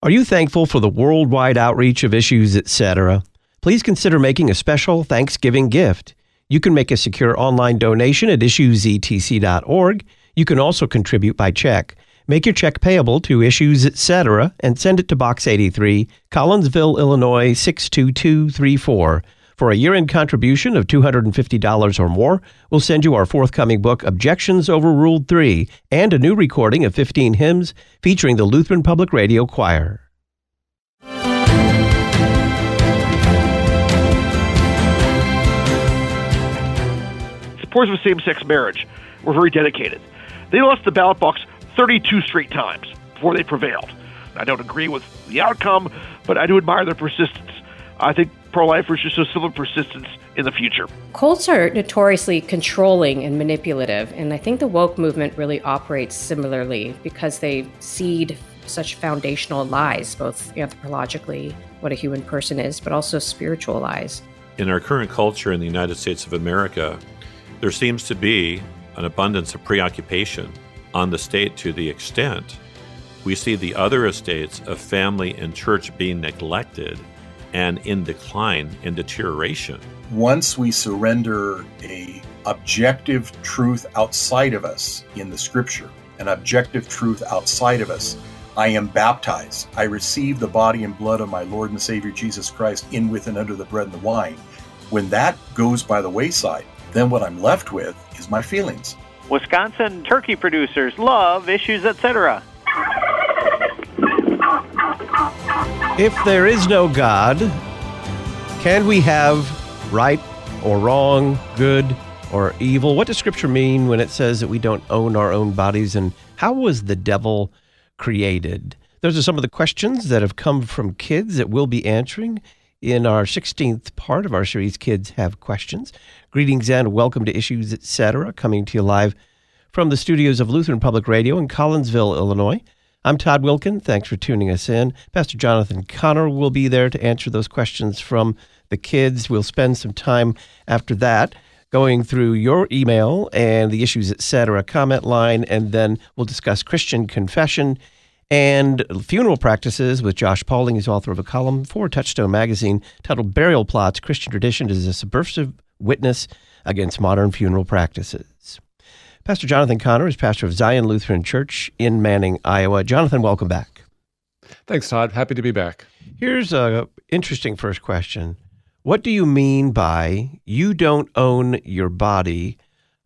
Are you thankful for the worldwide outreach of issues, etc.? Please consider making a special Thanksgiving gift. You can make a secure online donation at issuesetc.org. You can also contribute by check. Make your check payable to Issues Etc. and send it to Box 83, Collinsville, Illinois 62234. For a year end contribution of $250 or more, we'll send you our forthcoming book, Objections Overruled 3, and a new recording of 15 hymns featuring the Lutheran Public Radio Choir. Supporters of same sex marriage were very dedicated. They lost the ballot box 32 straight times before they prevailed. I don't agree with the outcome, but I do admire their persistence. I think pro lifers should show similar persistence in the future. Cults are notoriously controlling and manipulative, and I think the woke movement really operates similarly because they seed such foundational lies, both anthropologically, what a human person is, but also spiritual lies. In our current culture in the United States of America, there seems to be an abundance of preoccupation on the state to the extent we see the other estates of family and church being neglected and in decline and deterioration. Once we surrender a objective truth outside of us in the scripture, an objective truth outside of us, I am baptized. I receive the body and blood of my Lord and Savior Jesus Christ in with and under the bread and the wine. When that goes by the wayside, then what I'm left with is my feelings. Wisconsin turkey producers love issues, etc. If there is no God, can we have right or wrong, good or evil? What does Scripture mean when it says that we don't own our own bodies? And how was the devil created? Those are some of the questions that have come from kids that we'll be answering in our 16th part of our series, Kids Have Questions. Greetings and welcome to Issues, Etc., coming to you live from the studios of Lutheran Public Radio in Collinsville, Illinois. I'm Todd Wilkin. Thanks for tuning us in. Pastor Jonathan Conner will be there to answer those questions from the kids. We'll spend some time after that going through your email and the issues, etc. comment line, and then we'll discuss Christian confession and funeral practices with Josh Pauling. He's author of a column for Touchstone Magazine titled Burial Plots Christian Tradition is a Subversive Witness Against Modern Funeral Practices. Pastor Jonathan Conner is pastor of Zion Lutheran Church in Manning, Iowa. Jonathan, welcome back. Thanks, Todd. Happy to be back. Here's a interesting first question. What do you mean by you don't own your body?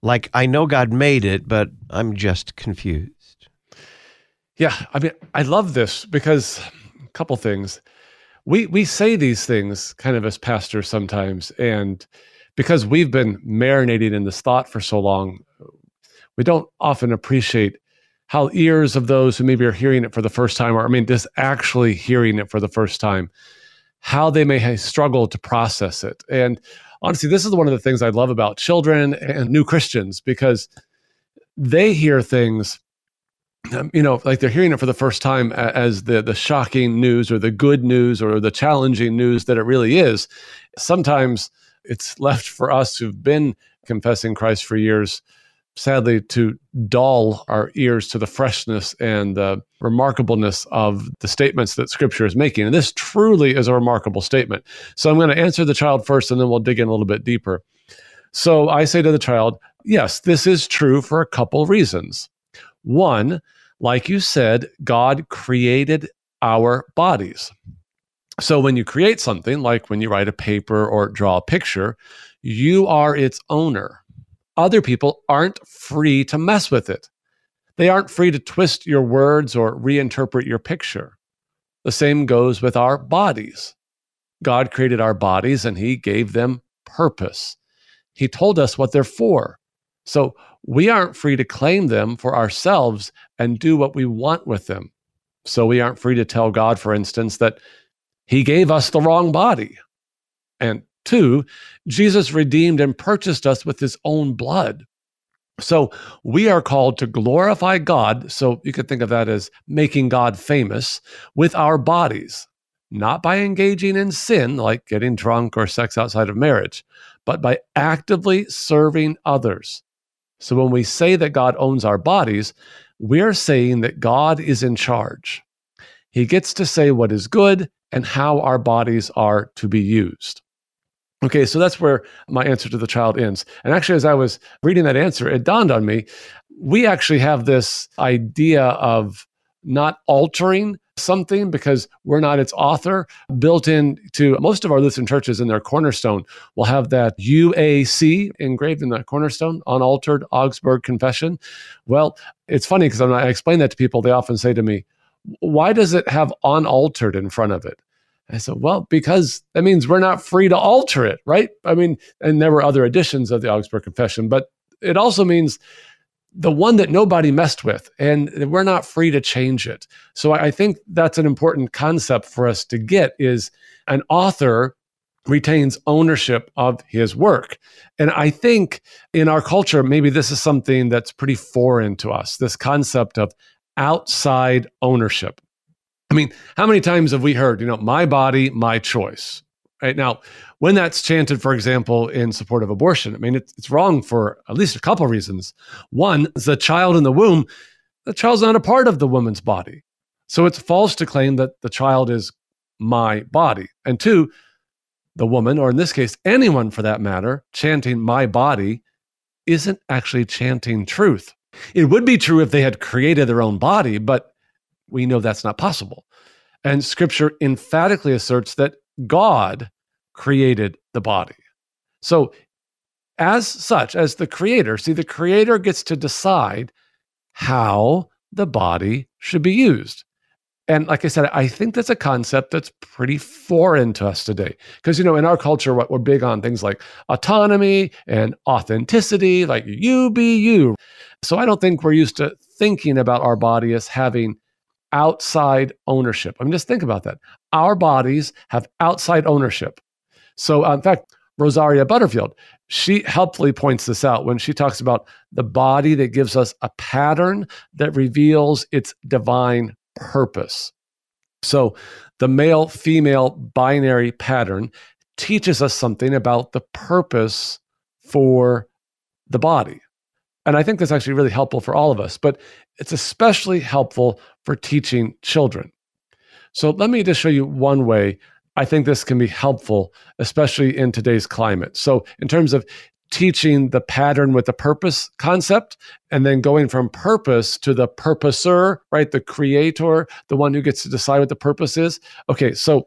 Like I know God made it, but I'm just confused. Yeah, I mean, I love this because a couple things. We we say these things kind of as pastors sometimes, and because we've been marinating in this thought for so long, we don't often appreciate how ears of those who maybe are hearing it for the first time, or I mean, just actually hearing it for the first time, how they may struggle to process it. And honestly, this is one of the things I love about children and new Christians because they hear things um, you know, like they're hearing it for the first time as the the shocking news or the good news or the challenging news that it really is. Sometimes it's left for us who've been confessing Christ for years sadly to dull our ears to the freshness and the remarkableness of the statements that scripture is making. And this truly is a remarkable statement. So i'm going to answer the child first and then we'll dig in a little bit deeper. So i say to the child yes this is true for a couple reasons. One like you said god created our bodies. So when you create something like when you write a paper or draw a picture you are its owner other people aren't free to mess with it. They aren't free to twist your words or reinterpret your picture. The same goes with our bodies. God created our bodies and He gave them purpose. He told us what they're for. So we aren't free to claim them for ourselves and do what we want with them. So we aren't free to tell God, for instance, that He gave us the wrong body. And Two, Jesus redeemed and purchased us with his own blood. So we are called to glorify God. So you could think of that as making God famous with our bodies, not by engaging in sin like getting drunk or sex outside of marriage, but by actively serving others. So when we say that God owns our bodies, we're saying that God is in charge. He gets to say what is good and how our bodies are to be used. Okay, so that's where my answer to the child ends. And actually, as I was reading that answer, it dawned on me we actually have this idea of not altering something because we're not its author built into most of our Lutheran churches in their cornerstone will have that UAC engraved in the cornerstone, unaltered Augsburg Confession. Well, it's funny because I explain that to people, they often say to me, why does it have unaltered in front of it? I said, well, because that means we're not free to alter it, right? I mean, and there were other editions of the Augsburg Confession, but it also means the one that nobody messed with, and we're not free to change it. So I think that's an important concept for us to get is an author retains ownership of his work. And I think in our culture, maybe this is something that's pretty foreign to us this concept of outside ownership. I mean, how many times have we heard, you know, my body, my choice? Right now, when that's chanted, for example, in support of abortion, I mean, it's, it's wrong for at least a couple of reasons. One, the child in the womb, the child's not a part of the woman's body. So it's false to claim that the child is my body. And two, the woman, or in this case, anyone for that matter, chanting my body isn't actually chanting truth. It would be true if they had created their own body, but we know that's not possible. And scripture emphatically asserts that God created the body. So, as such, as the creator, see, the creator gets to decide how the body should be used. And like I said, I think that's a concept that's pretty foreign to us today. Because, you know, in our culture, what we're big on things like autonomy and authenticity, like you be you. So I don't think we're used to thinking about our body as having outside ownership. I mean, just think about that. Our bodies have outside ownership. So, uh, in fact, Rosaria Butterfield, she helpfully points this out when she talks about the body that gives us a pattern that reveals its divine purpose. So, the male female binary pattern teaches us something about the purpose for the body. And I think that's actually really helpful for all of us, but it's especially helpful for teaching children. So let me just show you one way I think this can be helpful, especially in today's climate. So, in terms of teaching the pattern with the purpose concept and then going from purpose to the purposer, right? The creator, the one who gets to decide what the purpose is. Okay, so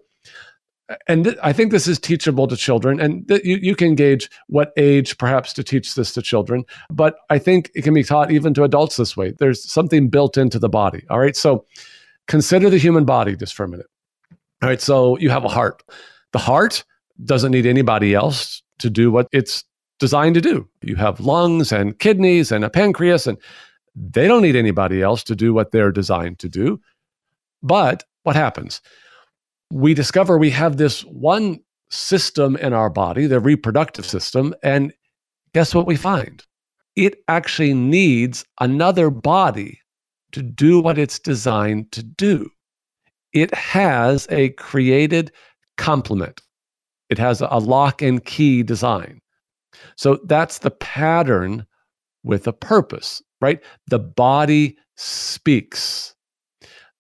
and th- I think this is teachable to children, and th- you, you can gauge what age perhaps to teach this to children, but I think it can be taught even to adults this way. There's something built into the body. All right, so consider the human body just for a minute. All right, so you have a heart. The heart doesn't need anybody else to do what it's designed to do. You have lungs and kidneys and a pancreas, and they don't need anybody else to do what they're designed to do. But what happens? We discover we have this one system in our body, the reproductive system, and guess what we find? It actually needs another body to do what it's designed to do it has a created complement. It has a lock and key design. So that's the pattern with a purpose, right? The body speaks,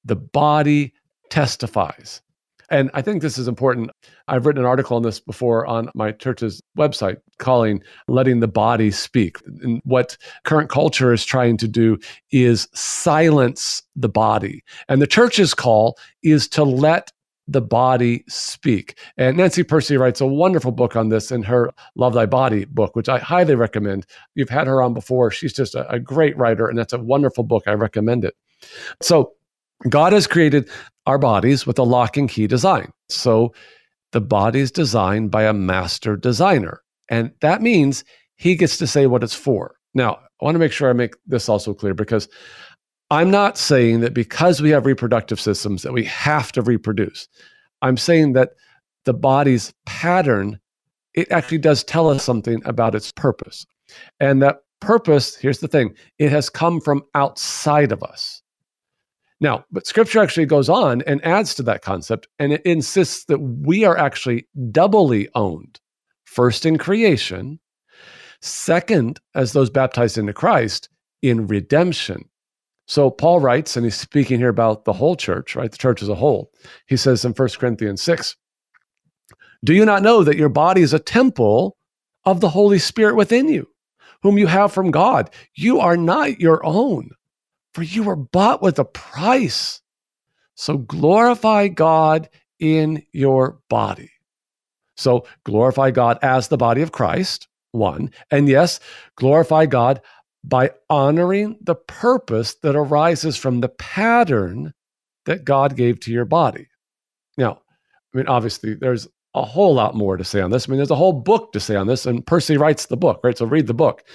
the body testifies. And I think this is important. I've written an article on this before on my church's website calling letting the body speak. And what current culture is trying to do is silence the body. And the church's call is to let the body speak. And Nancy Pearcey writes a wonderful book on this in her Love Thy Body book, which I highly recommend. You've had her on before. She's just a, a great writer, and that's a wonderful book. I recommend it. So, God has created our bodies with a lock and key design. So the body is designed by a master designer. And that means he gets to say what it's for. Now, I want to make sure I make this also clear because I'm not saying that because we have reproductive systems that we have to reproduce. I'm saying that the body's pattern it actually does tell us something about its purpose. And that purpose, here's the thing, it has come from outside of us. Now, but scripture actually goes on and adds to that concept, and it insists that we are actually doubly owned first in creation, second, as those baptized into Christ, in redemption. So Paul writes, and he's speaking here about the whole church, right? The church as a whole. He says in 1 Corinthians 6, Do you not know that your body is a temple of the Holy Spirit within you, whom you have from God? You are not your own, for you were bought with a price. So glorify God in your body. So glorify God as the body of Christ, one. And yes, glorify God by honoring the purpose that arises from the pattern that God gave to your body. Now, I mean, obviously, there's a whole lot more to say on this. I mean, there's a whole book to say on this, and Pearcey writes the book, right? So read the book.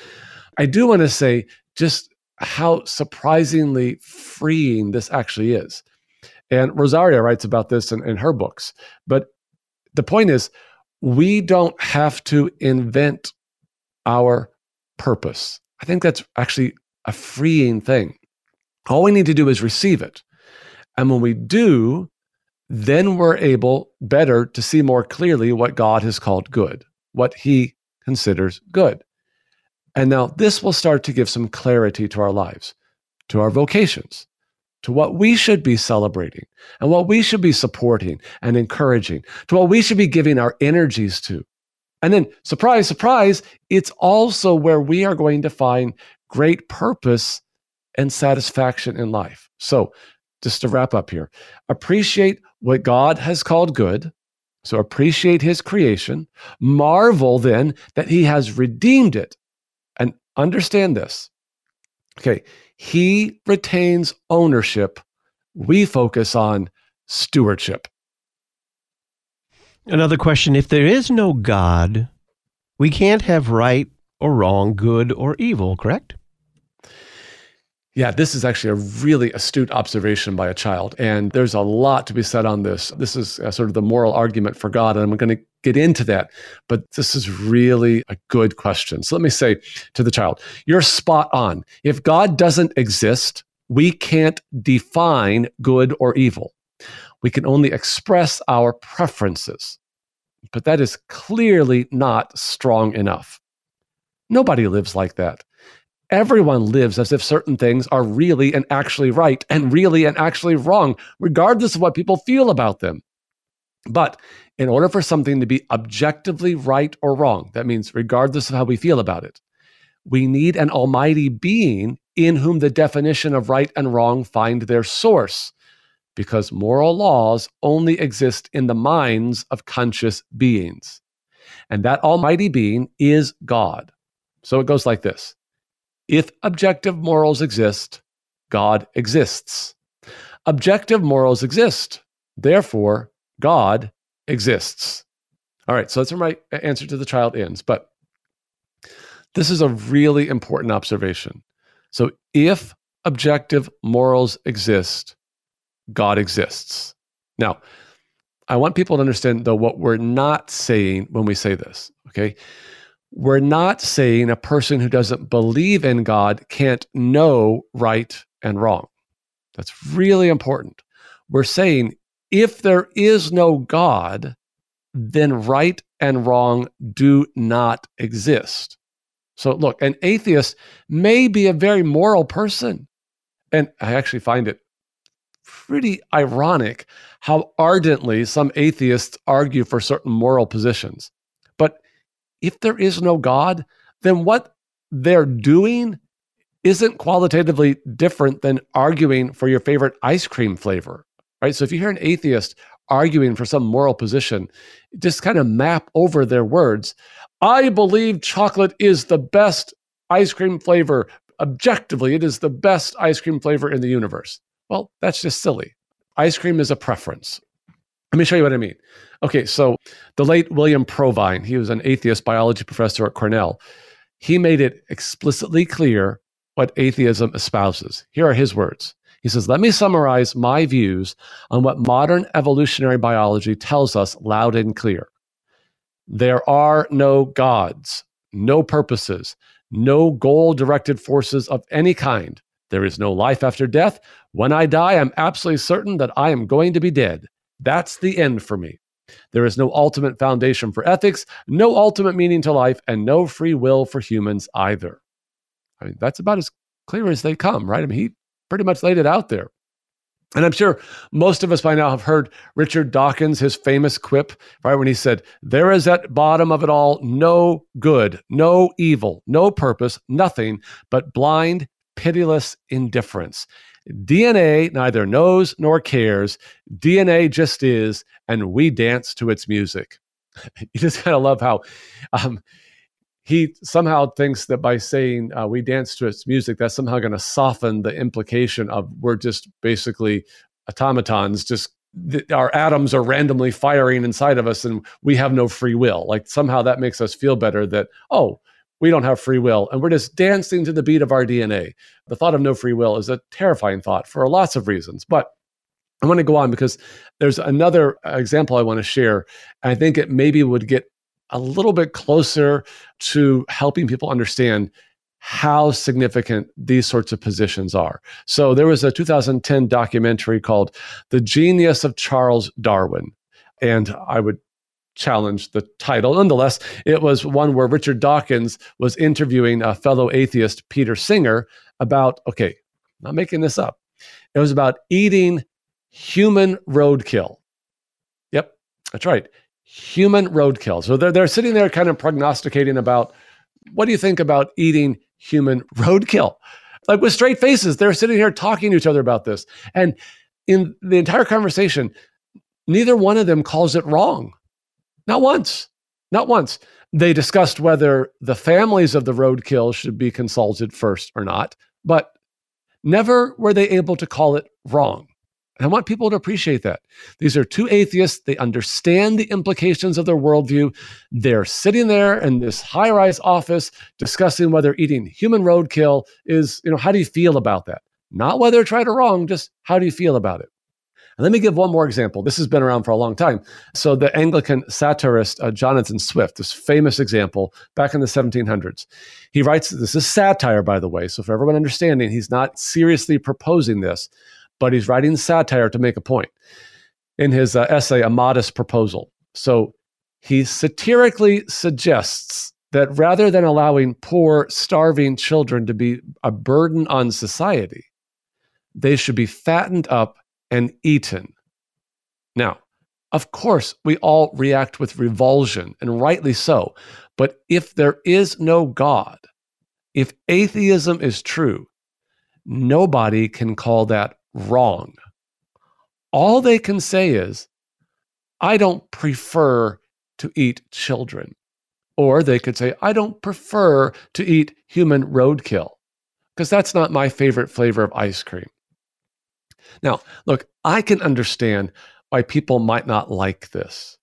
I do want to say just how surprisingly freeing this actually is. And Rosaria writes about this in, in her books. But the point is, we don't have to invent our purpose. I think that's actually a freeing thing. All we need to do is receive it. And when we do, then we're able better to see more clearly what God has called good, what he considers good. And now this will start to give some clarity to our lives, to our vocations, to what we should be celebrating and what we should be supporting and encouraging, to what we should be giving our energies to. And then, surprise, surprise, it's also where we are going to find great purpose and satisfaction in life. So, just to wrap up here, appreciate what God has called good. So, appreciate his creation. Marvel then that he has redeemed it. And understand this. Okay, he retains ownership. We focus on stewardship. Another question If there is no God, we can't have right or wrong, good or evil, correct? Yeah, this is actually a really astute observation by a child. And there's a lot to be said on this. This is uh, sort of the moral argument for God. And I'm going to get into that. But this is really a good question. So let me say to the child, you're spot on. If God doesn't exist, we can't define good or evil. We can only express our preferences. But that is clearly not strong enough. Nobody lives like that. Everyone lives as if certain things are really and actually right and really and actually wrong, regardless of what people feel about them. But in order for something to be objectively right or wrong, that means regardless of how we feel about it, we need an almighty being in whom the definition of right and wrong find their source because moral laws only exist in the minds of conscious beings. And that almighty being is God. So it goes like this if objective morals exist, God exists. Objective morals exist. Therefore, God exists. All right, so that's where my uh, answer to the child ends. But this is a really important observation. So if objective morals exist, God exists. Now, I want people to understand, though, what we're not saying when we say this, okay? We're not saying a person who doesn't believe in God can't know right and wrong. That's really important. We're saying if there is no God, then right and wrong do not exist. So, look, an atheist may be a very moral person. And I actually find it pretty ironic how ardently some atheists argue for certain moral positions if there is no God, then what they're doing isn't qualitatively different than arguing for your favorite ice cream flavor, right? So if you hear an atheist arguing for some moral position, just kind of map over their words. I believe chocolate is the best ice cream flavor. Objectively, it is the best ice cream flavor in the universe. Well, that's just silly. Ice cream is a preference. Let me show you what I mean. Okay, so the late William Provine, he was an atheist biology professor at Cornell. He made it explicitly clear what atheism espouses. Here are his words. He says, Let me summarize my views on what modern evolutionary biology tells us loud and clear. There are no gods, no purposes, no goal directed forces of any kind. There is no life after death. When I die, I'm absolutely certain that I am going to be dead. That's the end for me. There is no ultimate foundation for ethics, no ultimate meaning to life, and no free will for humans either. I mean, that's about as clear as they come, right? I mean, he pretty much laid it out there. And I'm sure most of us by now have heard Richard Dawkins, his famous quip, right? When he said, There is at bottom of it all no good, no evil, no purpose, nothing but blind, pitiless indifference. DNA neither knows nor cares. DNA just is, and we dance to its music. you just kind of love how um, he somehow thinks that by saying uh, we dance to its music, that's somehow going to soften the implication of we're just basically automatons, just th- our atoms are randomly firing inside of us and we have no free will. Like somehow that makes us feel better that, oh, we don't have free will and we're just dancing to the beat of our DNA. The thought of no free will is a terrifying thought for lots of reasons. But I want to go on because there's another example I want to share. I think it maybe would get a little bit closer to helping people understand how significant these sorts of positions are. So there was a 2010 documentary called The Genius of Charles Darwin. And I would challenge the title. Nonetheless, it was one where Richard Dawkins was interviewing a fellow atheist, Peter Singer, about, okay, not making this up. It was about eating human roadkill. Yep, that's right human roadkill. So they're, they're sitting there kind of prognosticating about what do you think about eating human roadkill? Like with straight faces, they're sitting here talking to each other about this. And in the entire conversation, neither one of them calls it wrong. Not once. Not once. They discussed whether the families of the roadkill should be consulted first or not, but never were they able to call it wrong. And I want people to appreciate that. These are two atheists. They understand the implications of their worldview. They're sitting there in this high rise office discussing whether eating human roadkill is, you know, how do you feel about that? Not whether it's right or wrong, just how do you feel about it? And let me give one more example. This has been around for a long time. So, the Anglican satirist uh, Jonathan Swift, this famous example back in the 1700s, he writes this is satire, by the way. So, for everyone understanding, he's not seriously proposing this but he's writing satire to make a point in his uh, essay, A Modest Proposal. So he satirically suggests that rather than allowing poor, starving children to be a burden on society, they should be fattened up and eaten. Now, of course, we all react with revulsion, and rightly so. But if there is no God, if atheism is true, nobody can call that wrong. All they can say is, I don't prefer to eat children. Or they could say, I don't prefer to eat human roadkill because that's not my favorite flavor of ice cream. Now, look, I can understand why people might not like this,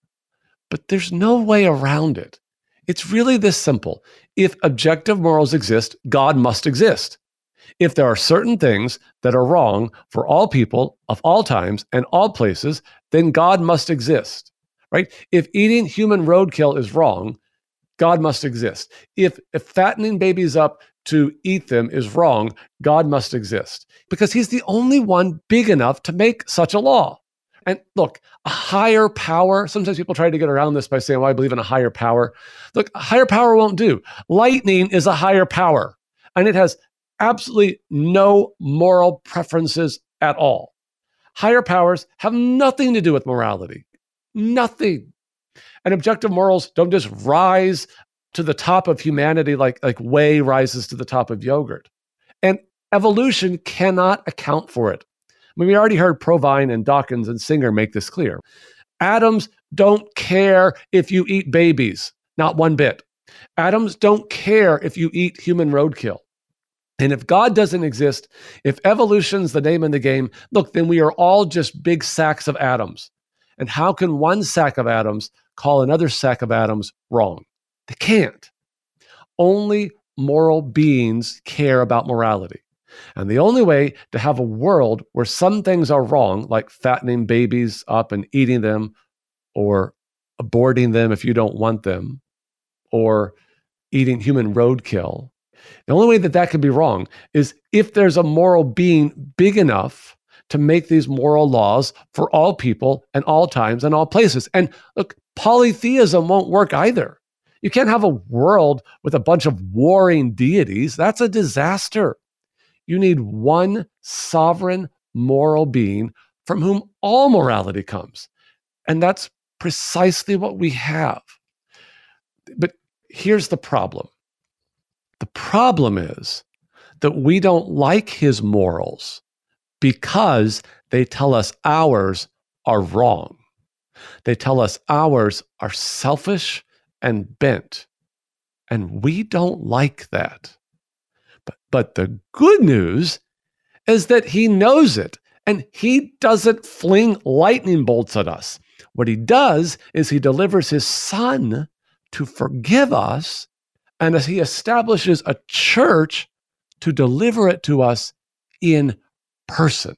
but there's no way around it. It's really this simple. If objective morals exist, God must exist if there are certain things that are wrong for all people of all times and all places, then God must exist, right? If eating human roadkill is wrong, God must exist. If, if fattening babies up to eat them is wrong, God must exist because he's the only one big enough to make such a law. And look, a higher power, sometimes people try to get around this by saying, well, I believe in a higher power. Look, a higher power won't do. Lightning is a higher power, and it has absolutely no moral preferences at all. Higher powers have nothing to do with morality. Nothing. And objective morals don't just rise to the top of humanity like, like whey rises to the top of yogurt. And evolution cannot account for it. I mean, we already heard Provine and Dawkins and Singer make this clear. Atoms don't care if you eat babies, not one bit. Atoms don't care if you eat human roadkill. And if God doesn't exist, if evolution's the name of the game, look, then we are all just big sacks of atoms. And how can one sack of atoms call another sack of atoms wrong? They can't. Only moral beings care about morality. And the only way to have a world where some things are wrong, like fattening babies up and eating them, or aborting them if you don't want them, or eating human roadkill, the only way that that could be wrong is if there's a moral being big enough to make these moral laws for all people and all times and all places. And look, polytheism won't work either. You can't have a world with a bunch of warring deities. That's a disaster. You need one sovereign moral being from whom all morality comes. And that's precisely what we have. But here's the problem the problem is that we don't like his morals because they tell us ours are wrong. They tell us ours are selfish and bent. And we don't like that. But, but the good news is that he knows it and he doesn't fling lightning bolts at us. What he does is he delivers his son to forgive us and as he establishes a church to deliver it to us in person.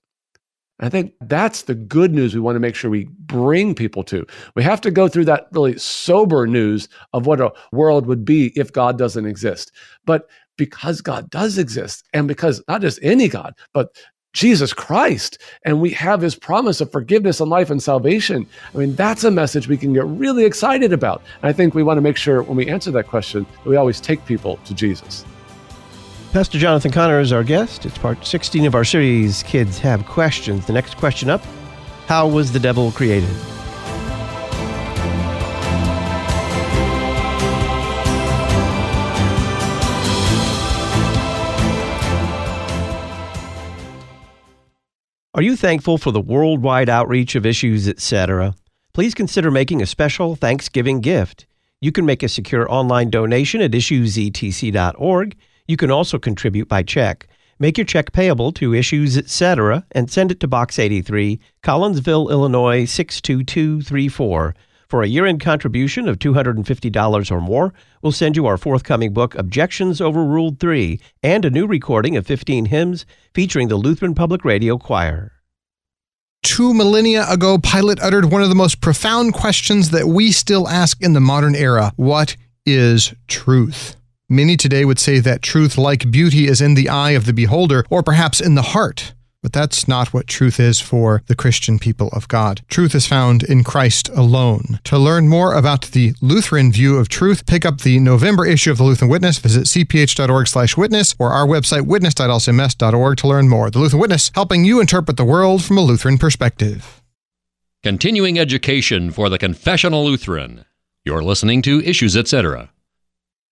I think that's the good news we want to make sure we bring people to. We have to go through that really sober news of what a world would be if God doesn't exist. But because God does exist, and because not just any God, but Jesus Christ, and we have his promise of forgiveness and life and salvation. I mean, that's a message we can get really excited about. And I think we want to make sure when we answer that question that we always take people to Jesus. Pastor Jonathan Conner is our guest. It's part 16 of our series, Kids Have Questions. The next question up How was the devil created? Are you thankful for the worldwide outreach of issues, etc.? Please consider making a special Thanksgiving gift. You can make a secure online donation at issuesetc.org. You can also contribute by check. Make your check payable to Issues Etc. and send it to Box 83, Collinsville, Illinois 62234. For a year end contribution of $250 or more, we'll send you our forthcoming book, Objections Overruled 3, and a new recording of 15 hymns featuring the Lutheran Public Radio Choir. Two millennia ago, Pilate uttered one of the most profound questions that we still ask in the modern era What is truth? Many today would say that truth, like beauty, is in the eye of the beholder, or perhaps in the heart. But that's not what truth is for the Christian people of God. Truth is found in Christ alone. To learn more about the Lutheran view of truth, pick up the November issue of the Lutheran Witness. Visit cph.org/witness or our website witness.lcms.org to learn more. The Lutheran Witness, helping you interpret the world from a Lutheran perspective. Continuing education for the confessional Lutheran. You're listening to Issues Etc.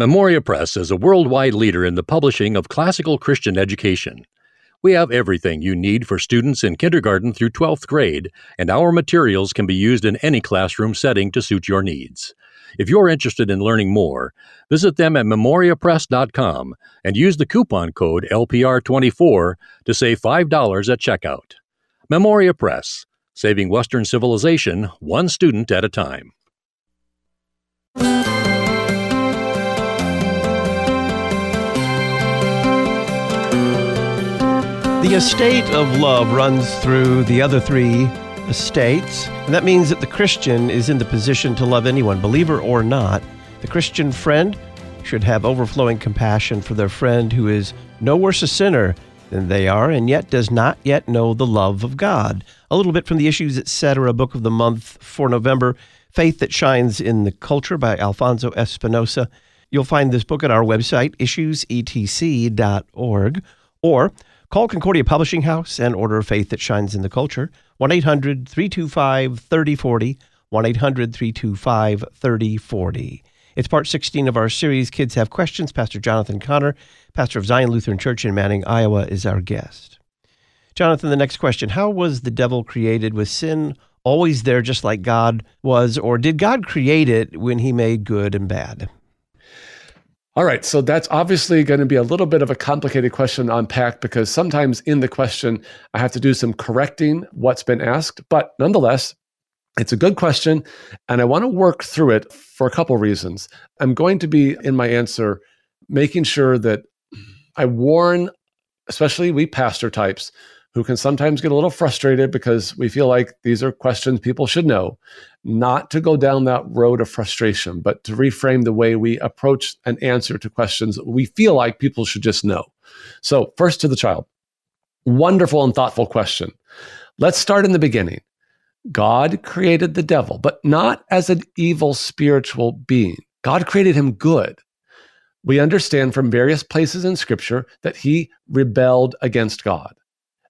Memoria Press is a worldwide leader in the publishing of classical Christian education. We have everything you need for students in kindergarten through 12th grade, and our materials can be used in any classroom setting to suit your needs. If you're interested in learning more, visit them at memoriapress.com and use the coupon code LPR24 to save $5 at checkout. Memoria Press, saving Western civilization one student at a time. The estate of love runs through the other three estates, and that means that the Christian is in the position to love anyone, believer or not. The Christian friend should have overflowing compassion for their friend who is no worse a sinner than they are and yet does not yet know the love of God. A little bit from the Issues Etc. book of the month for November, Faith That Shines in the Culture by Alfonso Espinosa. You'll find this book at our website, issuesetc.org, or Call Concordia Publishing House and order a faith that shines in the culture. 1 800 325 3040. 1 800 325 3040. It's part 16 of our series, Kids Have Questions. Pastor Jonathan Conner, pastor of Zion Lutheran Church in Manning, Iowa, is our guest. Jonathan, the next question How was the devil created? Was sin always there just like God was, or did God create it when he made good and bad? All right, so that's obviously going to be a little bit of a complicated question to unpack because sometimes in the question I have to do some correcting what's been asked, but nonetheless, it's a good question and I want to work through it for a couple reasons. I'm going to be in my answer making sure that I warn, especially we pastor types, who can sometimes get a little frustrated because we feel like these are questions people should know, not to go down that road of frustration, but to reframe the way we approach an answer to questions we feel like people should just know. So, first to the child. Wonderful and thoughtful question. Let's start in the beginning. God created the devil, but not as an evil spiritual being. God created him good. We understand from various places in scripture that he rebelled against God.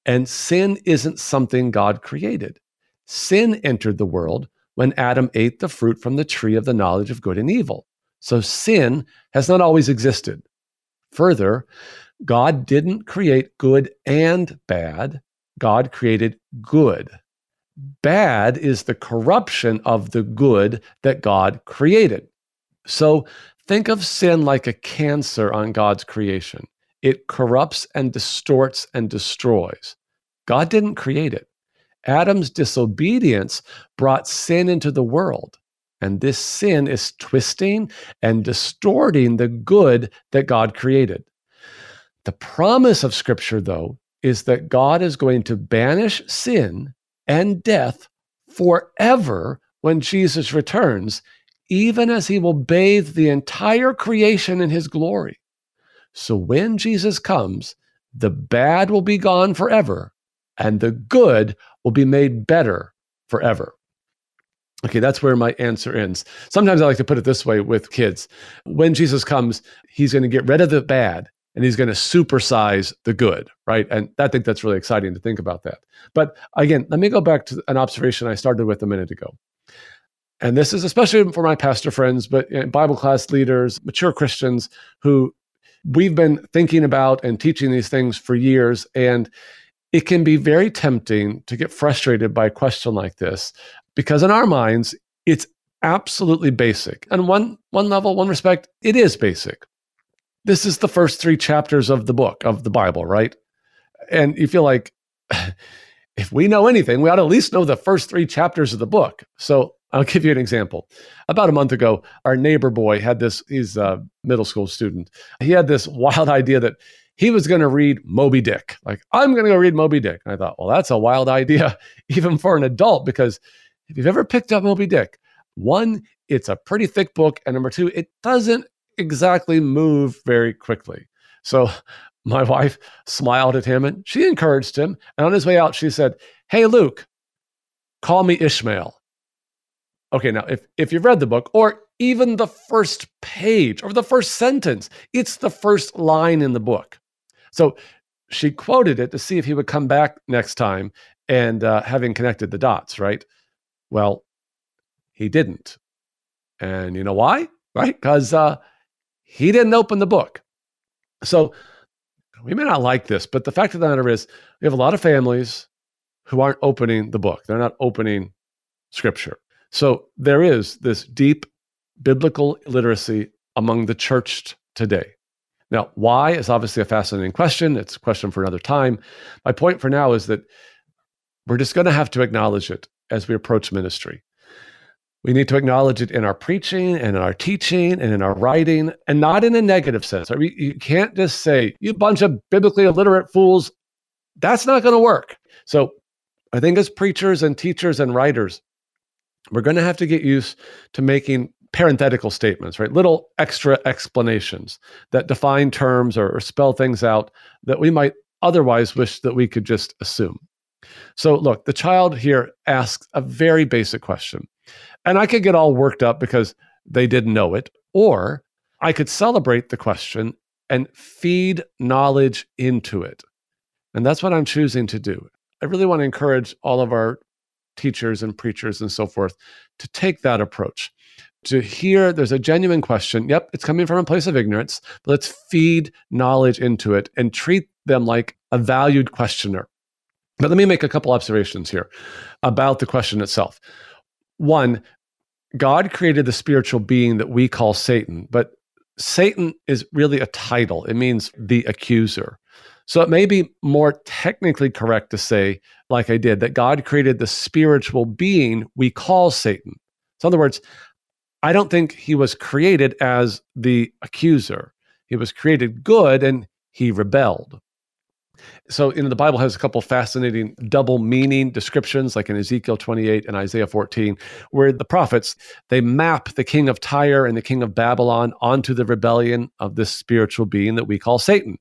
And sin isn't something God created. Sin entered the world when Adam ate the fruit from the tree of the knowledge of good and evil. So sin has not always existed. Further, God didn't create good and bad, God created good. Bad is the corruption of the good that God created. So think of sin like a cancer on God's creation it corrupts and distorts and destroys. God didn't create it. Adam's disobedience brought sin into the world. And this sin is twisting and distorting the good that God created. The promise of Scripture, though, is that God is going to banish sin and death forever when Jesus returns, even as he will bathe the entire creation in his glory. So when Jesus comes, the bad will be gone forever and the good will be made better forever. Okay, that's where my answer ends. Sometimes I like to put it this way with kids. When Jesus comes, he's going to get rid of the bad and he's going to supersize the good, right? And I think that's really exciting to think about that. But again, let me go back to an observation I started with a minute ago. And this is especially for my pastor friends, but eh, Bible class leaders, mature Christians who we've been thinking about and teaching these things for years. And it can be very tempting to get frustrated by a question like this because, in our minds, it's absolutely basic. And one, one level, one respect, it is basic. This is the first three chapters of the book, of the Bible, right? And you feel like, if we know anything, we ought to at least know the first three chapters of the book. So I'll give you an example. About a month ago, our neighbor boy had this, he's a middle school student. He had this wild idea that he was going to read Moby Dick. Like, I'm going to go read Moby Dick. And I thought, well, that's a wild idea, even for an adult, because if you've ever picked up Moby Dick, one, it's a pretty thick book. And number two, it doesn't exactly move very quickly. So my wife smiled at him and she encouraged him. And on his way out, she said, Hey, Luke, call me Ishmael. Okay, now if if you've read the book or even the first page or the first sentence, it's the first line in the book. So she quoted it to see if he would come back next time and uh, having connected the dots, right? Well, he didn't. And you know why? Right? Because uh, he didn't open the book. So we may not like this, but the fact of the matter is, we have a lot of families who aren't opening the book. They're not opening scripture. So there is this deep biblical literacy among the church today. Now, why is obviously a fascinating question. It's a question for another time. My point for now is that we're just going to have to acknowledge it as we approach ministry. We need to acknowledge it in our preaching and in our teaching and in our writing, and not in a negative sense. I mean, you can't just say, you bunch of biblically illiterate fools. That's not going to work. So I think as preachers and teachers and writers, we're going to have to get used to making parenthetical statements, right? Little extra explanations that define terms or, or, spell things out that we might otherwise wish that we could just assume. So, look, the child here asks a very basic question. And I could get all worked up because they didn't know it, or I could celebrate the question and feed knowledge into it. And that's what I'm choosing to do. I really want to encourage all of our teachers and preachers and so forth to take that approach to hear there's a genuine question yep it's coming from a place of ignorance but let's feed knowledge into it and treat them like a valued questioner. But let me make a couple observations here about the question itself. One god created the spiritual being that we call satan but satan is really a title. It means the accuser so it may be more technically correct to say, like I did, that God created the spiritual being we call Satan. So, in other words, I don't think he was created as the accuser. He was created good and he rebelled. So, you know, the Bible has a couple fascinating double meaning descriptions, like in Ezekiel 28 and Isaiah 14, where the prophets they map the king of Tyre and the king of Babylon onto the rebellion of this spiritual being that we call Satan.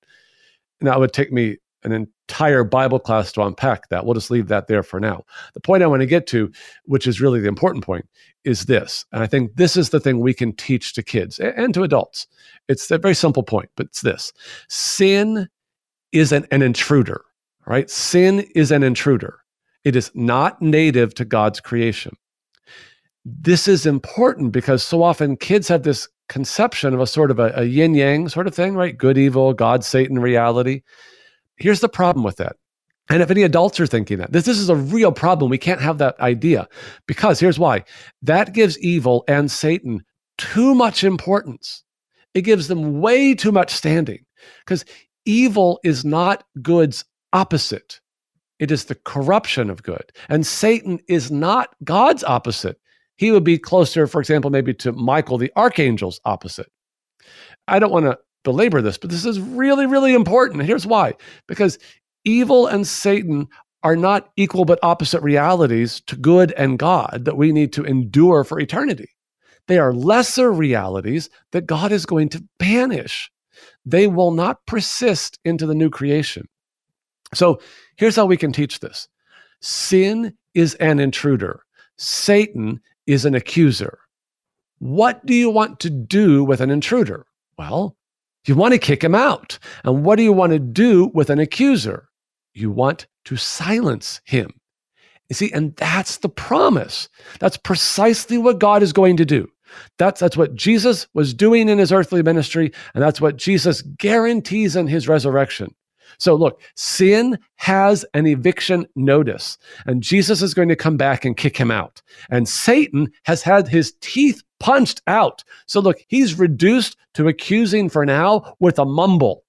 Now, it would take me an entire Bible class to unpack that. We'll just leave that there for now. The point I want to get to, which is really the important point, is this. And I think this is the thing we can teach to kids and to adults. It's a very simple point, but it's this sin is an, an intruder, right? Sin is an intruder. It is not native to God's creation. This is important because so often kids have this conception of a sort of a, a yin yang sort of thing, right? Good, evil, God, Satan reality. Here's the problem with that. And if any adults are thinking that, this, this is a real problem. We can't have that idea because here's why that gives evil and Satan too much importance. It gives them way too much standing because evil is not good's opposite. It is the corruption of good. And Satan is not God's opposite. He would be closer, for example, maybe to Michael, the archangel's opposite. I don't want to belabor this, but this is really, really important. Here's why because evil and Satan are not equal but opposite realities to good and God that we need to endure for eternity. They are lesser realities that God is going to banish. They will not persist into the new creation. So here's how we can teach this sin is an intruder, Satan is an accuser. What do you want to do with an intruder? Well, you want to kick him out. And what do you want to do with an accuser? You want to silence him. You see, and that's the promise. That's precisely what God is going to do. That's, that's what Jesus was doing in his earthly ministry, and that's what Jesus guarantees in his resurrection. So, look, sin has an eviction notice, and Jesus is going to come back and kick him out. And Satan has had his teeth punched out. So, look, he's reduced to accusing for now with a mumble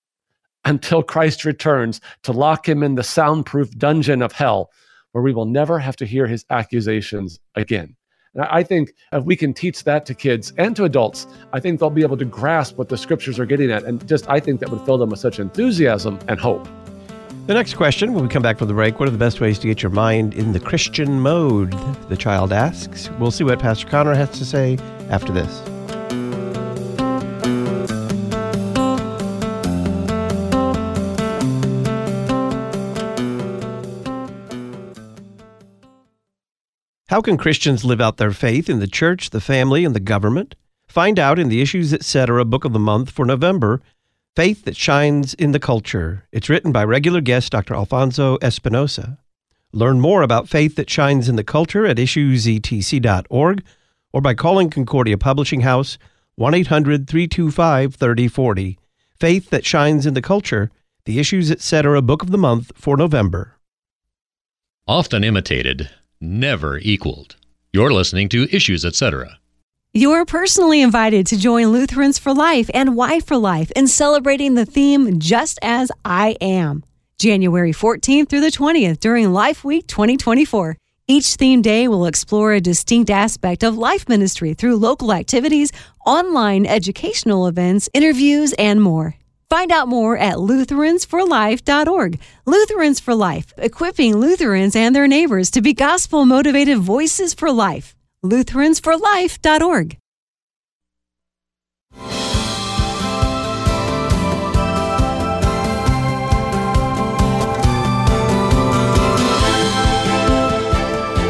until Christ returns to lock him in the soundproof dungeon of hell, where we will never have to hear his accusations again. And I think if we can teach that to kids and to adults, I think they'll be able to grasp what the scriptures are getting at. And just, I think that would fill them with such enthusiasm and hope. The next question, when we come back from the break, what are the best ways to get your mind in the Christian mode? The child asks. We'll see what Pastor Conner has to say after this. How can Christians live out their faith in the church, the family, and the government? Find out in the Issues Etc. Book of the Month for November, Faith That Shines in the Culture. It's written by regular guest Dr. Alfonso Espinosa. Learn more about faith that shines in the culture at issuesetc.org or by calling Concordia Publishing House 1 800 325 3040. Faith That Shines in the Culture, the Issues Etc. Book of the Month for November. Often imitated never equaled. You're listening to Issues, etc. You're personally invited to join Lutherans for Life and Why for Life in celebrating the theme Just As I Am, January 14th through the 20th during Life Week 2024. Each theme day will explore a distinct aspect of life ministry through local activities, online educational events, interviews, and more. Find out more at lutheransforlife.org. Lutherans for Life, equipping Lutherans and their neighbors to be gospel motivated voices for life. Lutheransforlife.org.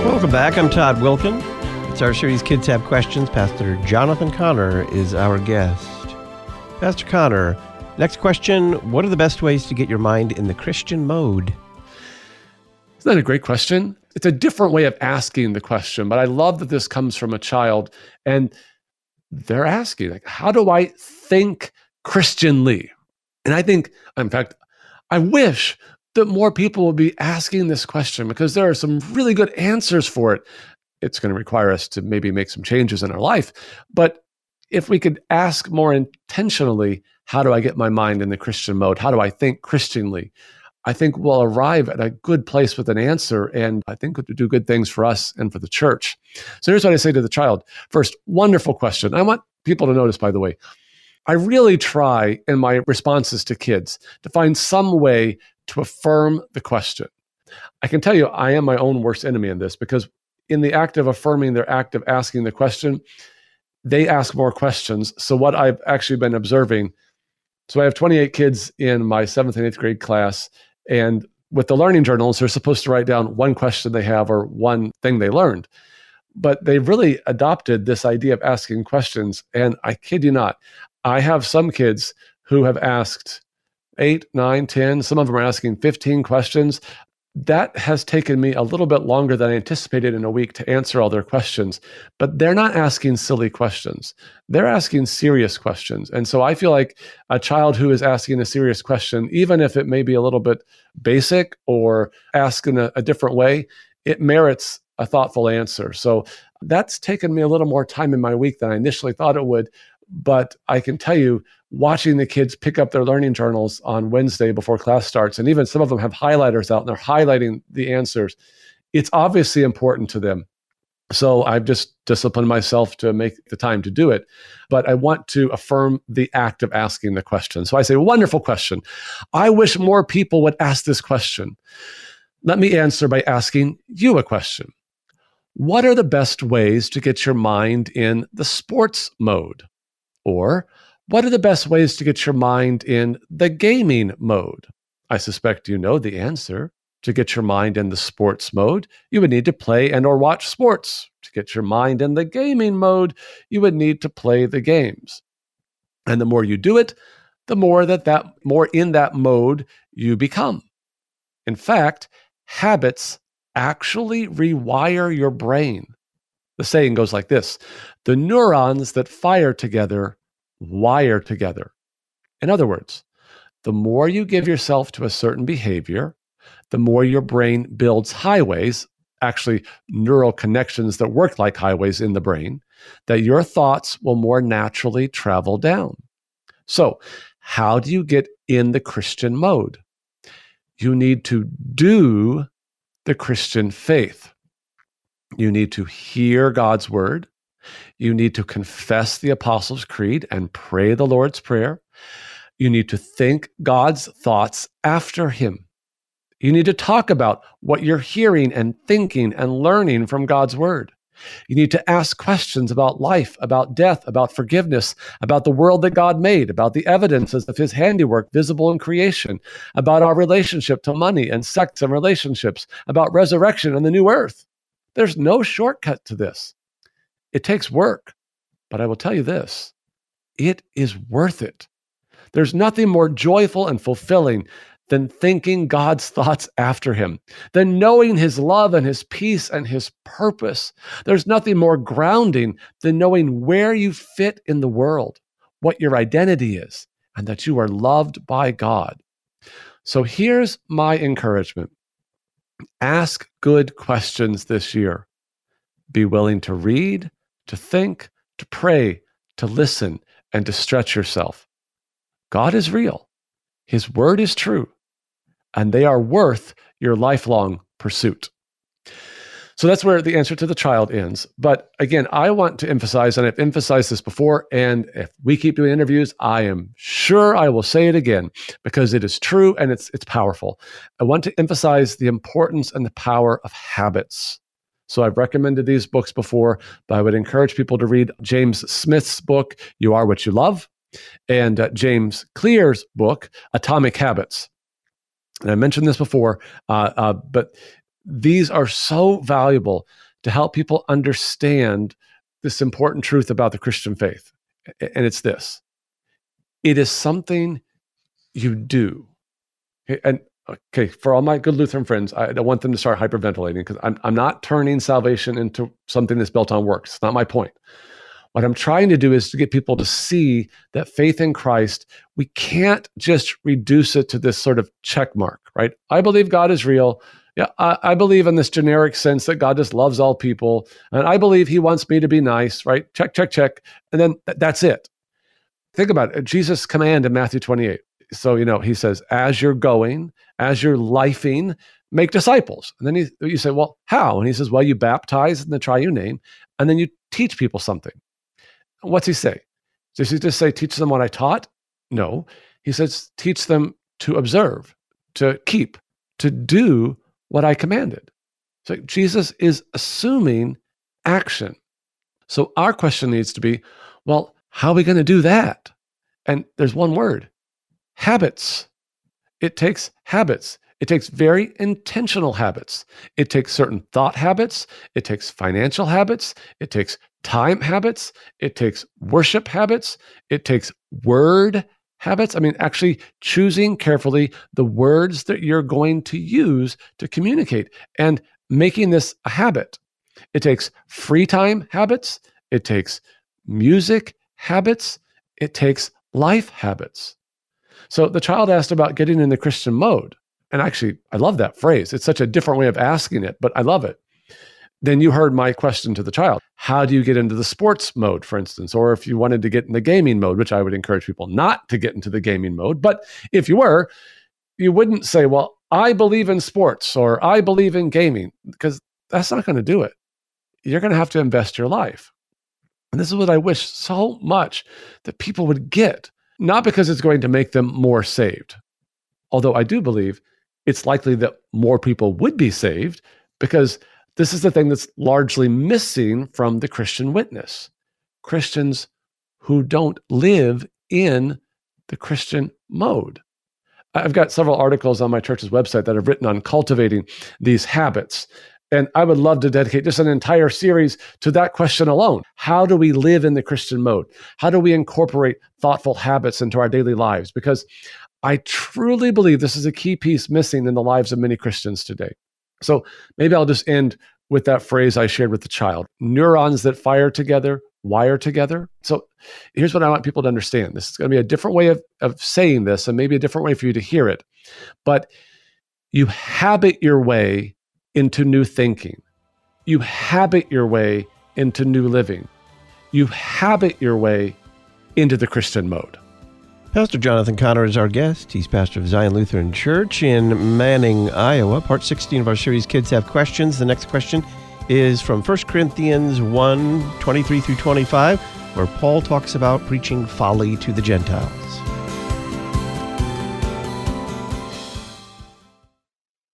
Welcome back. I'm Todd Wilken. It's our series Kids Have Questions. Pastor Jonathan Conner is our guest. Pastor Conner, Next question What are the best ways to get your mind in the Christian mode? Isn't that a great question? It's a different way of asking the question, but I love that this comes from a child and they're asking, like, how do I think Christianly? And I think, in fact, I wish that more people would be asking this question because there are some really good answers for it. It's going to require us to maybe make some changes in our life. But if we could ask more intentionally, how do I get my mind in the Christian mode? How do I think Christianly? I think we'll arrive at a good place with an answer, and I think do good things for us and for the church. So here's what I say to the child. First, wonderful question. I want people to notice, by the way, I really try in my responses to kids to find some way to affirm the question. I can tell you, I am my own worst enemy in this because, in the act of affirming their act of asking the question, they ask more questions. So, what I've actually been observing so, I have 28 kids in my seventh and eighth grade class. And with the learning journals, they're supposed to write down one question they have or one thing they learned. But they've really adopted this idea of asking questions. And I kid you not, I have some kids who have asked eight, nine, 10, some of them are asking 15 questions that has taken me a little bit longer than I anticipated in a week to answer all their questions. But they're not asking silly questions. They're asking serious questions. And so I feel like a child who is asking a serious question, even if it may be a little bit basic or asked in a, a different way, it merits a thoughtful answer. So that's taken me a little more time in my week than I initially thought it would. But I can tell you, watching the kids pick up their learning journals on Wednesday before class starts, and even some of them have highlighters out and they're highlighting the answers, it's obviously important to them. So I've just disciplined myself to make the time to do it. But I want to affirm the act of asking the question. So I say, wonderful question. I wish more people would ask this question. Let me answer by asking you a question. What are the best ways to get your mind in the sports mode? Or what are the best ways to get your mind in the gaming mode? I suspect you know the answer. To get your mind in the sports mode, you would need to play and or watch sports. To get your mind in the gaming mode, you would need to play the games. And the more you do it, the more that that more in that mode you become. In fact, habits actually rewire your brain. The saying goes like this The neurons that fire together wire together. In other words, the more you give yourself to a certain behavior, the more your brain builds highways, actually neural connections that work like highways in the brain, that your thoughts will more naturally travel down. So, how do you get in the Christian mode? You need to do the Christian faith. You need to hear God's word. You need to confess the Apostles' Creed and pray the Lord's Prayer. You need to think God's thoughts after Him. You need to talk about what you're hearing and thinking and learning from God's Word. You need to ask questions about life, about death, about forgiveness, about the world that God made, about the evidences of His handiwork visible in creation, about our relationship to money and sex and relationships, about resurrection and the new earth. There's no shortcut to this. It takes work, but I will tell you this it is worth it. There's nothing more joyful and fulfilling than thinking God's thoughts after him, than knowing his love and his peace and his purpose. There's nothing more grounding than knowing where you fit in the world, what your identity is, and that you are loved by God. So here's my encouragement ask good questions this year. Be willing to read, to think, to pray, to listen, and to stretch yourself. God is real, His word is true, and they are worth your lifelong pursuit. So that's where the answer to the child ends. But again, I want to emphasize, and I've emphasized this before, and if we keep doing interviews, I am sure I will say it again because it is true and it's it's powerful. I want to emphasize the importance and the power of habits. So I've recommended these books before, but I would encourage people to read James Smith's book, You Are What You Love, and uh, James Clear's book, Atomic Habits. And I mentioned this before, uh, uh, but these are so valuable to help people understand this important truth about the Christian faith. And it's this it is something you do. And okay, for all my good Lutheran friends, I don't want them to start hyperventilating because I'm, I'm not turning salvation into something that's built on works. It's not my point. What I'm trying to do is to get people to see that faith in Christ, we can't just reduce it to this sort of check mark, right? I believe God is real. Yeah, I, I believe in this generic sense that God just loves all people. And I believe he wants me to be nice, right? Check, check, check. And then th- that's it. Think about it. Jesus' command in Matthew 28 so you know he says as you're going as you're lifing make disciples and then he, you say well how and he says well you baptize in the triune name and then you teach people something what's he say Does he just say, teach them what I taught? No. He says, teach them to observe, to keep, to do what I commanded. So Jesus is assuming action. So our question needs to be well, how are we going to do that? And there's one word habits. It takes habits. It takes very intentional habits. It takes certain thought habits. It takes financial habits. It takes time habits. It takes worship habits. It takes word habits. I mean, actually choosing carefully the words that you're going to use to communicate and making this a habit. It takes free time habits. It takes music habits. It takes life habits. So the child asked about getting in the Christian mode. And actually, I love that phrase. It's such a different way of asking it, but I love it. Then you heard my question to the child How do you get into the sports mode, for instance? Or if you wanted to get in the gaming mode, which I would encourage people not to get into the gaming mode. But if you were, you wouldn't say, Well, I believe in sports or I believe in gaming, because that's not going to do it. You're going to have to invest your life. And this is what I wish so much that people would get, not because it's going to make them more saved, although I do believe it's likely that more people would be saved because this is the thing that's largely missing from the Christian witness. Christians who don't live in the Christian mode. I've got several articles on my church's website that I've written on cultivating these habits. And I would love to dedicate just an entire series to that question alone. How do we live in the Christian mode? How do we incorporate thoughtful habits into our daily lives? Because I truly believe this is a key piece missing in the lives of many Christians today. So maybe I'll just end with that phrase I shared with the child neurons that fire together wire together. So here's what I want people to understand this is going to be a different way of, of saying this, and maybe a different way for you to hear it. But you habit your way into new thinking, you habit your way into new living, you habit your way into the Christian mode. Pastor Jonathan Conner is our guest. He's pastor of Zion Lutheran Church in Manning, Iowa. Part 16 of our series, Kids Have Questions. The next question is from 1 Corinthians 1 23 through 25, where Paul talks about preaching folly to the Gentiles.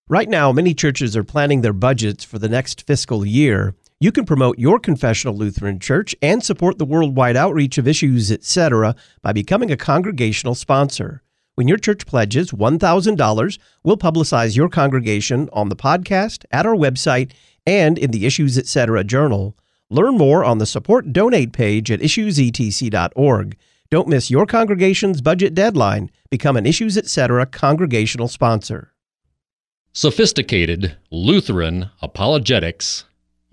Right now, many churches are planning their budgets for the next fiscal year. You can promote your confessional Lutheran church and support the worldwide outreach of issues, etc., by becoming a congregational sponsor. When your church pledges $1,000, we'll publicize your congregation on the podcast, at our website, and in the Issues Etc. journal. Learn more on the support donate page at issuesetc.org. Don't miss your congregation's budget deadline. Become an Issues Etc. congregational sponsor. Sophisticated Lutheran apologetics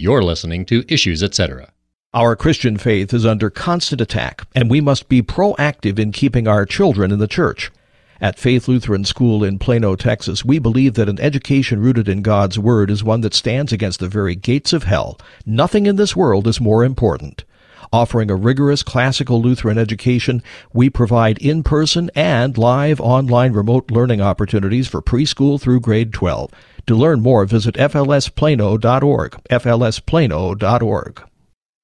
you're listening to Issues Etc. Our Christian faith is under constant attack, and we must be proactive in keeping our children in the church. At Faith Lutheran School in Plano, Texas, we believe that an education rooted in God's Word is one that stands against the very gates of hell. Nothing in this world is more important. Offering a rigorous classical Lutheran education, we provide in-person and live online remote learning opportunities for preschool through grade 12. To learn more, visit flsplano.org, flsplano.org.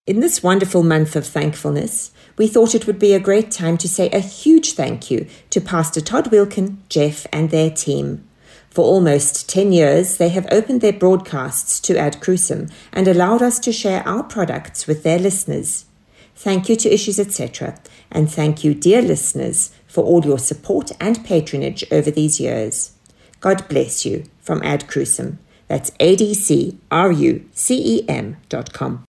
In this wonderful month of thankfulness, we thought it would be a great time to say a huge thank you to Pastor Todd Wilken, Jeff, and their team. For almost 10 years, they have opened their broadcasts to Ad Crucem and allowed us to share our products with their listeners. Thank you to Issues Etc. And thank you, dear listeners, for all your support and patronage over these years. God bless you from Ad Crucem. That's A-D-C-R-U-C-E-M dot com.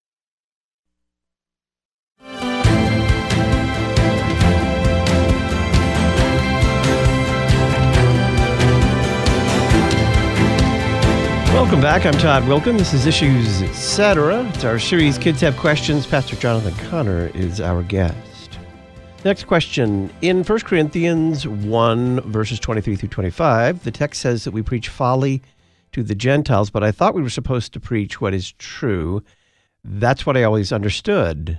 Welcome back. I'm Todd Wilken. This is Issues Etc. It's our series Kids Have Questions. Pastor Jonathan Conner is our guest. Next question. In 1 Corinthians 1, verses 23 through 25, the text says that we preach folly to the Gentiles, but I thought we were supposed to preach what is true. That's what I always understood.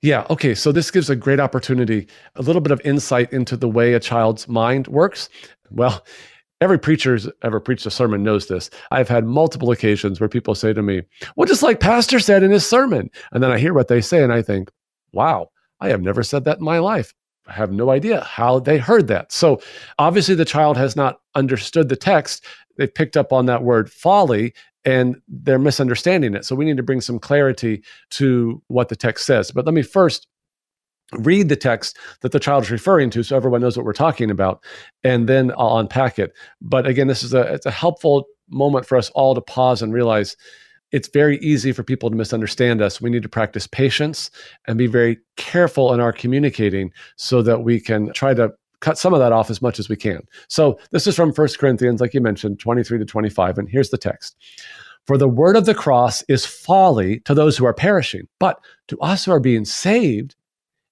Yeah, okay, so this gives a great opportunity, a little bit of insight into the way a child's mind works. Well, every preacher who's ever preached a sermon knows this. I've had multiple occasions where people say to me, Well, just like Pastor said in his sermon. And then I hear what they say and I think, Wow, I have never said that in my life. I have no idea how they heard that. So obviously, the child has not understood the text. They picked up on that word folly and they're misunderstanding it. So we need to bring some clarity to what the text says. But let me first read the text that the child is referring to so everyone knows what we're talking about and then I'll unpack it. But again, this is a it's a helpful moment for us all to pause and realize it's very easy for people to misunderstand us. We need to practice patience and be very careful in our communicating so that we can try to cut some of that off as much as we can. So this is from 1 Corinthians, like you mentioned, 23 to 25. And here's the text For the word of the cross is folly to those who are perishing, but to us who are being saved,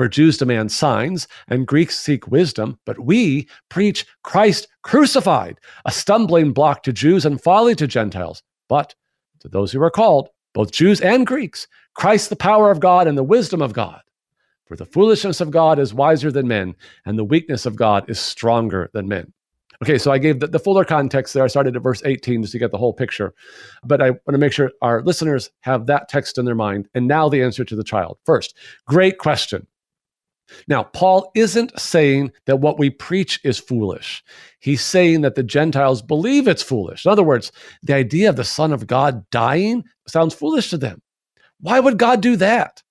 For Jews demand signs and Greeks seek wisdom, but we preach Christ crucified, a stumbling block to Jews and folly to Gentiles. But to those who are called, both Jews and Greeks, Christ the power of God and the wisdom of God. For the foolishness of God is wiser than men, and the weakness of God is stronger than men. Okay, so I gave the, the fuller context there. I started at verse 18 just to get the whole picture. But I want to make sure our listeners have that text in their mind. And now the answer to the child. First, great question. Now, Paul isn't saying that what we preach is foolish. He's saying that the Gentiles believe it's foolish. In other words, the idea of the Son of God dying sounds foolish to them. Why would God do that?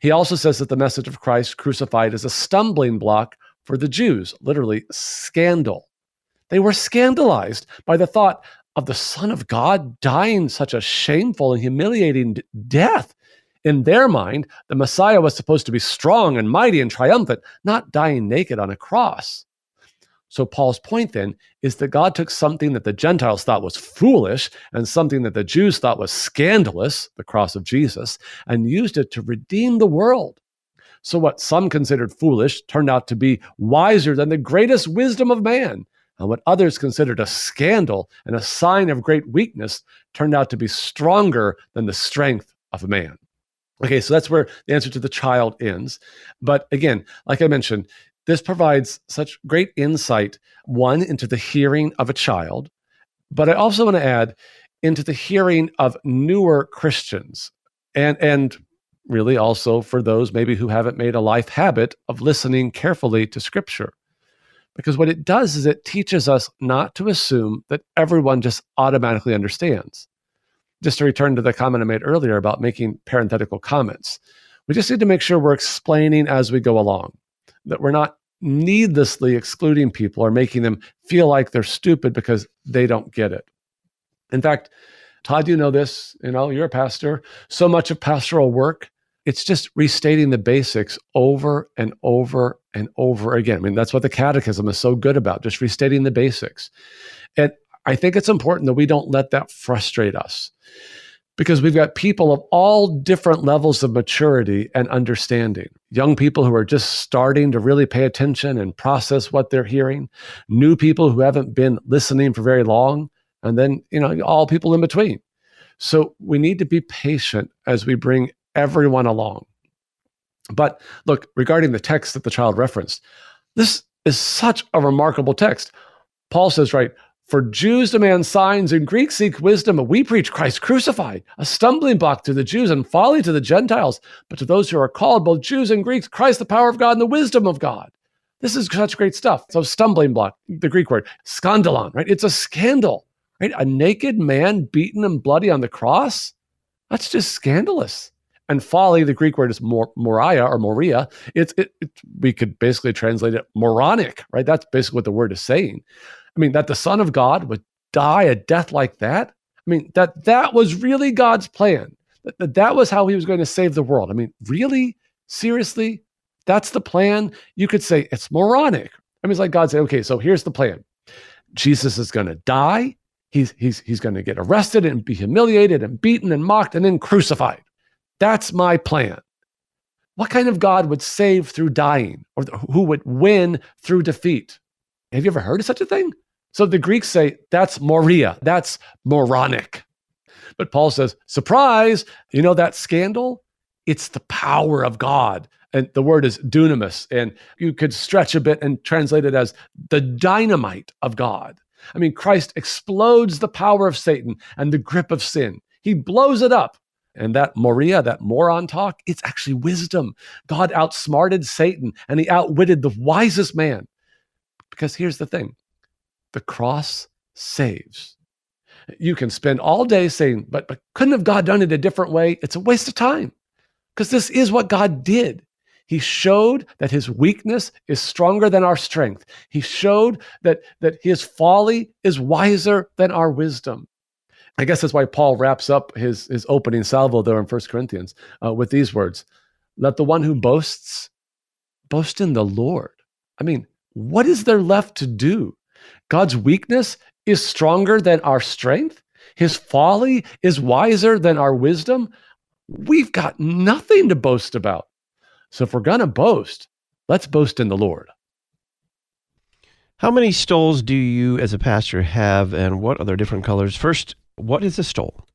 He also says that the message of Christ crucified is a stumbling block for the Jews, literally, scandal. They were scandalized by the thought of the Son of God dying such a shameful and humiliating death. In their mind, the Messiah was supposed to be strong and mighty and triumphant, not dying naked on a cross. So, Paul's point then is that God took something that the Gentiles thought was foolish and something that the Jews thought was scandalous, the cross of Jesus, and used it to redeem the world. So, what some considered foolish turned out to be wiser than the greatest wisdom of man. And what others considered a scandal and a sign of great weakness turned out to be stronger than the strength of man. Okay, so that's where the answer to the child ends. But again, like I mentioned, this provides such great insight, one, into the hearing of a child, but I also want to add into the hearing of newer Christians and, and really also for those maybe who haven't made a life habit of listening carefully to Scripture. Because what it does is it teaches us not to assume that everyone just automatically understands. Just to return to the comment I made earlier about making parenthetical comments, we just need to make sure we're explaining as we go along that we're not needlessly excluding people or making them feel like they're stupid because they don't get it. In fact, Todd, you know this, you know, you're a pastor. So much of pastoral work, it's just restating the basics over and over and over again. I mean, that's what the catechism is so good about, just restating the basics. And I think it's important that we don't let that frustrate us because we've got people of all different levels of maturity and understanding. Young people who are just starting to really pay attention and process what they're hearing, new people who haven't been listening for very long, and then, you know, all people in between. So we need to be patient as we bring everyone along. But look, regarding the text that the child referenced, this is such a remarkable text. Paul says, right, for Jews demand signs and Greeks seek wisdom, but we preach Christ crucified, a stumbling block to the Jews and folly to the Gentiles. But to those who are called, both Jews and Greeks, Christ the power of God and the wisdom of God. This is such great stuff. So, stumbling block, the Greek word, scandalon, right? It's a scandal, right? A naked man beaten and bloody on the cross. That's just scandalous. And folly, the Greek word is mor- moria or moria. It's it, it, we could basically translate it moronic, right? That's basically what the word is saying. I mean, that the Son of God would die a death like that. I mean, that that was really God's plan. That, that was how he was going to save the world. I mean, really? Seriously? That's the plan? You could say it's moronic. I mean, it's like God said, okay, so here's the plan. Jesus is going to die. He's, he's, he's going to get arrested and be humiliated and beaten and mocked and then crucified. That's my plan. What kind of God would save through dying or who would win through defeat? Have you ever heard of such a thing? So the Greeks say that's moria, that's moronic. But Paul says, surprise, you know that scandal? It's the power of God. And the word is dunamis. And you could stretch a bit and translate it as the dynamite of God. I mean, Christ explodes the power of Satan and the grip of sin. He blows it up. And that Moria, that moron talk, it's actually wisdom. God outsmarted Satan and he outwitted the wisest man. Because here's the thing the cross saves. You can spend all day saying, but, but couldn't have God done it a different way? It's a waste of time because this is what God did. He showed that his weakness is stronger than our strength. He showed that, that his folly is wiser than our wisdom. I guess that's why Paul wraps up his, his opening salvo there in 1 Corinthians uh, with these words Let the one who boasts boast in the Lord. I mean, what is there left to do? God's weakness is stronger than our strength. His folly is wiser than our wisdom. We've got nothing to boast about. So if we're going to boast, let's boast in the Lord. How many stoles do you, as a pastor, have, and what are their different colors? First, what is a stole?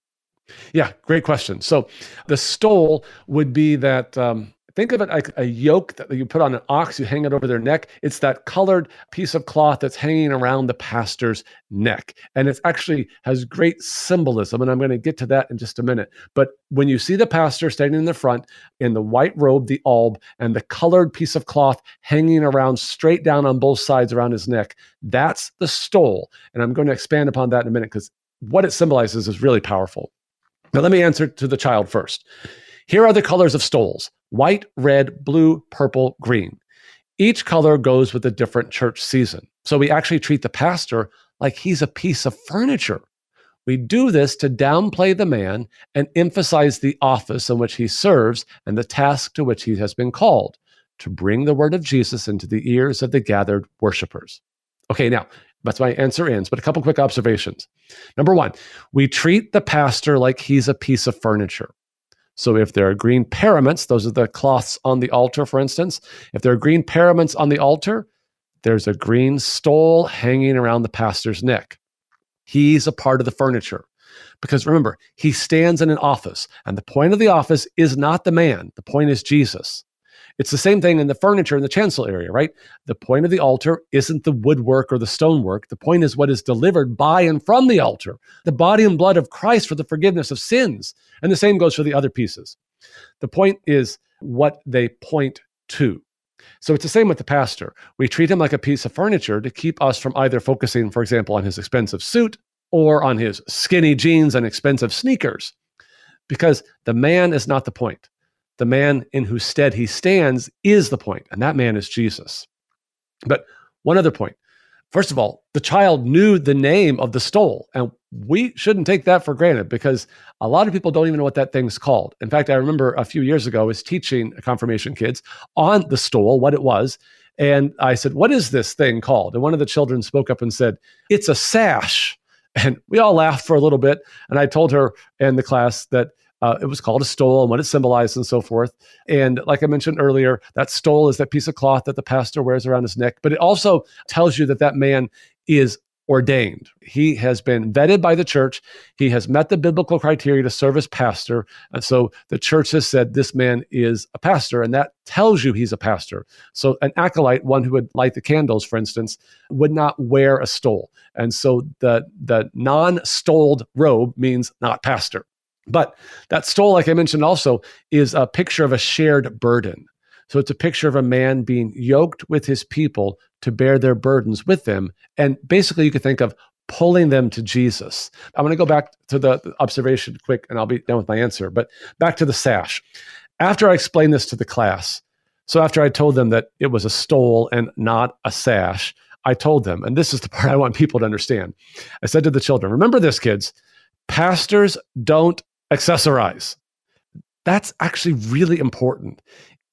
Yeah, great question. So the stole would be that um, Think of it like a yoke that you put on an ox, you hang it over their neck. It's that colored piece of cloth that's hanging around the pastor's neck. And it actually has great symbolism. And I'm going to get to that in just a minute. But when you see the pastor standing in the front in the white robe, the alb, and the colored piece of cloth hanging around straight down on both sides around his neck, that's the stole. And I'm going to expand upon that in a minute because what it symbolizes is really powerful. Now, let me answer to the child first. Here are the colors of stoles white, red, blue, purple, green. Each color goes with a different church season. So we actually treat the pastor like he's a piece of furniture. We do this to downplay the man and emphasize the office in which he serves and the task to which he has been called to bring the word of Jesus into the ears of the gathered worshipers. Okay, now that's my answer ends, but a couple quick observations. Number one, we treat the pastor like he's a piece of furniture. So if there are green paraments, those are the cloths on the altar, for instance. If there are green paraments on the altar, there's a green stole hanging around the pastor's neck. He's a part of the furniture. Because remember, he stands in an office, and the point of the office is not the man, the point is Jesus. It's the same thing in the furniture in the chancel area, right? The point of the altar isn't the woodwork or the stonework. The point is what is delivered by and from the altar, the body and blood of Christ for the forgiveness of sins. And the same goes for the other pieces. The point is what they point to. So it's the same with the pastor. We treat him like a piece of furniture to keep us from either focusing, for example, on his expensive suit or on his skinny jeans and expensive sneakers, because the man is not the point the man in whose stead he stands is the point, and that man is Jesus. But one other point. First of all, the child knew the name of the stole, and we shouldn't take that for granted because a lot of people don't even know what that thing's called. In fact, I remember a few years ago I was teaching confirmation kids on the stole, what it was, and I said, "What is this thing called?" And one of the children spoke up and said, "It's a sash." And we all laughed for a little bit, and I told her in the class that uh, it was called a stole and what it symbolized and so forth. And like I mentioned earlier, that stole is that piece of cloth that the pastor wears around his neck, but it also tells you that that man is ordained. He has been vetted by the church. He has met the biblical criteria to serve as pastor. And so the church has said this man is a pastor, and that tells you he's a pastor. So an acolyte, one who would light the candles, for instance, would not wear a stole. And so the, the non stoled robe means not pastor. But that stole, like I mentioned, also is a picture of a shared burden. So it's a picture of a man being yoked with his people to bear their burdens with them. And basically, you could think of pulling them to Jesus. I'm going to go back to the observation quick and I'll be done with my answer. But back to the sash. After I explained this to the class, so after I told them that it was a stole and not a sash, I told them, and this is the part I want people to understand. I said to the children, remember this, kids, pastors don't accessorize. That's actually really important.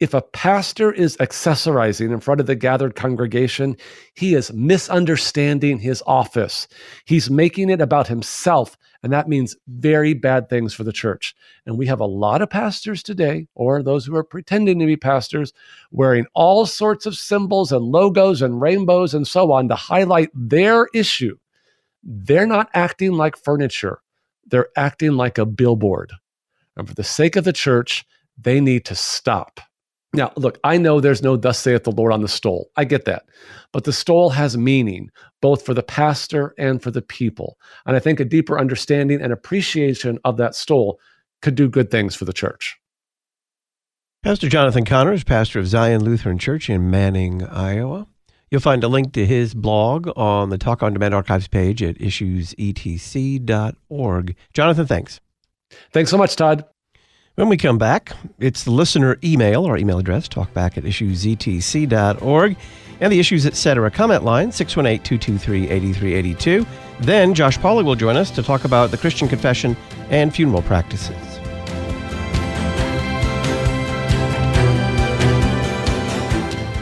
If a pastor is accessorizing in front of the gathered congregation, he is misunderstanding his office. He's making it about himself, and that means very bad things for the church. And we have a lot of pastors today, or those who are pretending to be pastors, wearing all sorts of symbols and logos and rainbows and so on to highlight their issue. They're not acting like furniture, they're acting like a billboard. And for the sake of the church, they need to stop. Now, look, I know there's no thus saith the Lord on the stole. I get that. But the stole has meaning both for the pastor and for the people. And I think a deeper understanding and appreciation of that stole could do good things for the church. Pastor Jonathan Conner's, pastor of Zion Lutheran Church in Manning, Iowa. You'll find a link to his blog on the Talk on Demand archives page at issuesetc.org. Jonathan, thanks. Thanks so much, Todd. When we come back, it's the listener email, our email address, talkback at issuesetc.org, and the Issues Etc. comment line, 618-223-8382. Then Josh Pauly will join us to talk about the Christian confession and funeral practices.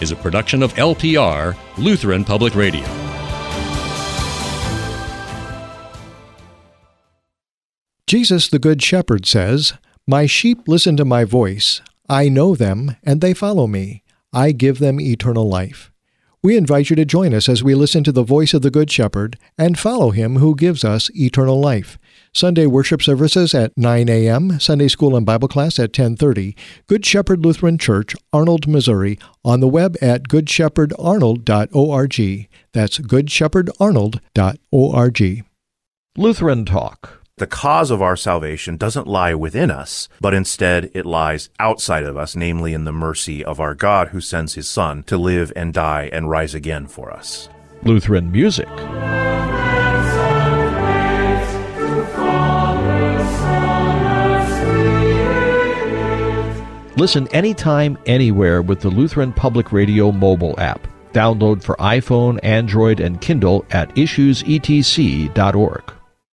is a production of LPR, Lutheran Public Radio. Jesus, the Good Shepherd, says, My sheep listen to my voice. I know them, and they follow me. I give them eternal life. We invite you to join us as we listen to the voice of the Good Shepherd and follow him who gives us eternal life. Sunday worship services at 9 a.m., Sunday school and Bible class at 10:30. Good Shepherd Lutheran Church, Arnold, Missouri, on the web at goodshepherdarnold.org. That's goodshepherdarnold.org. Lutheran Talk. The cause of our salvation doesn't lie within us, but instead it lies outside of us, namely in the mercy of our God who sends his Son to live and die and rise again for us. Lutheran music. Listen anytime, anywhere with the Lutheran Public Radio mobile app. Download for iPhone, Android, and Kindle at issuesetc.org.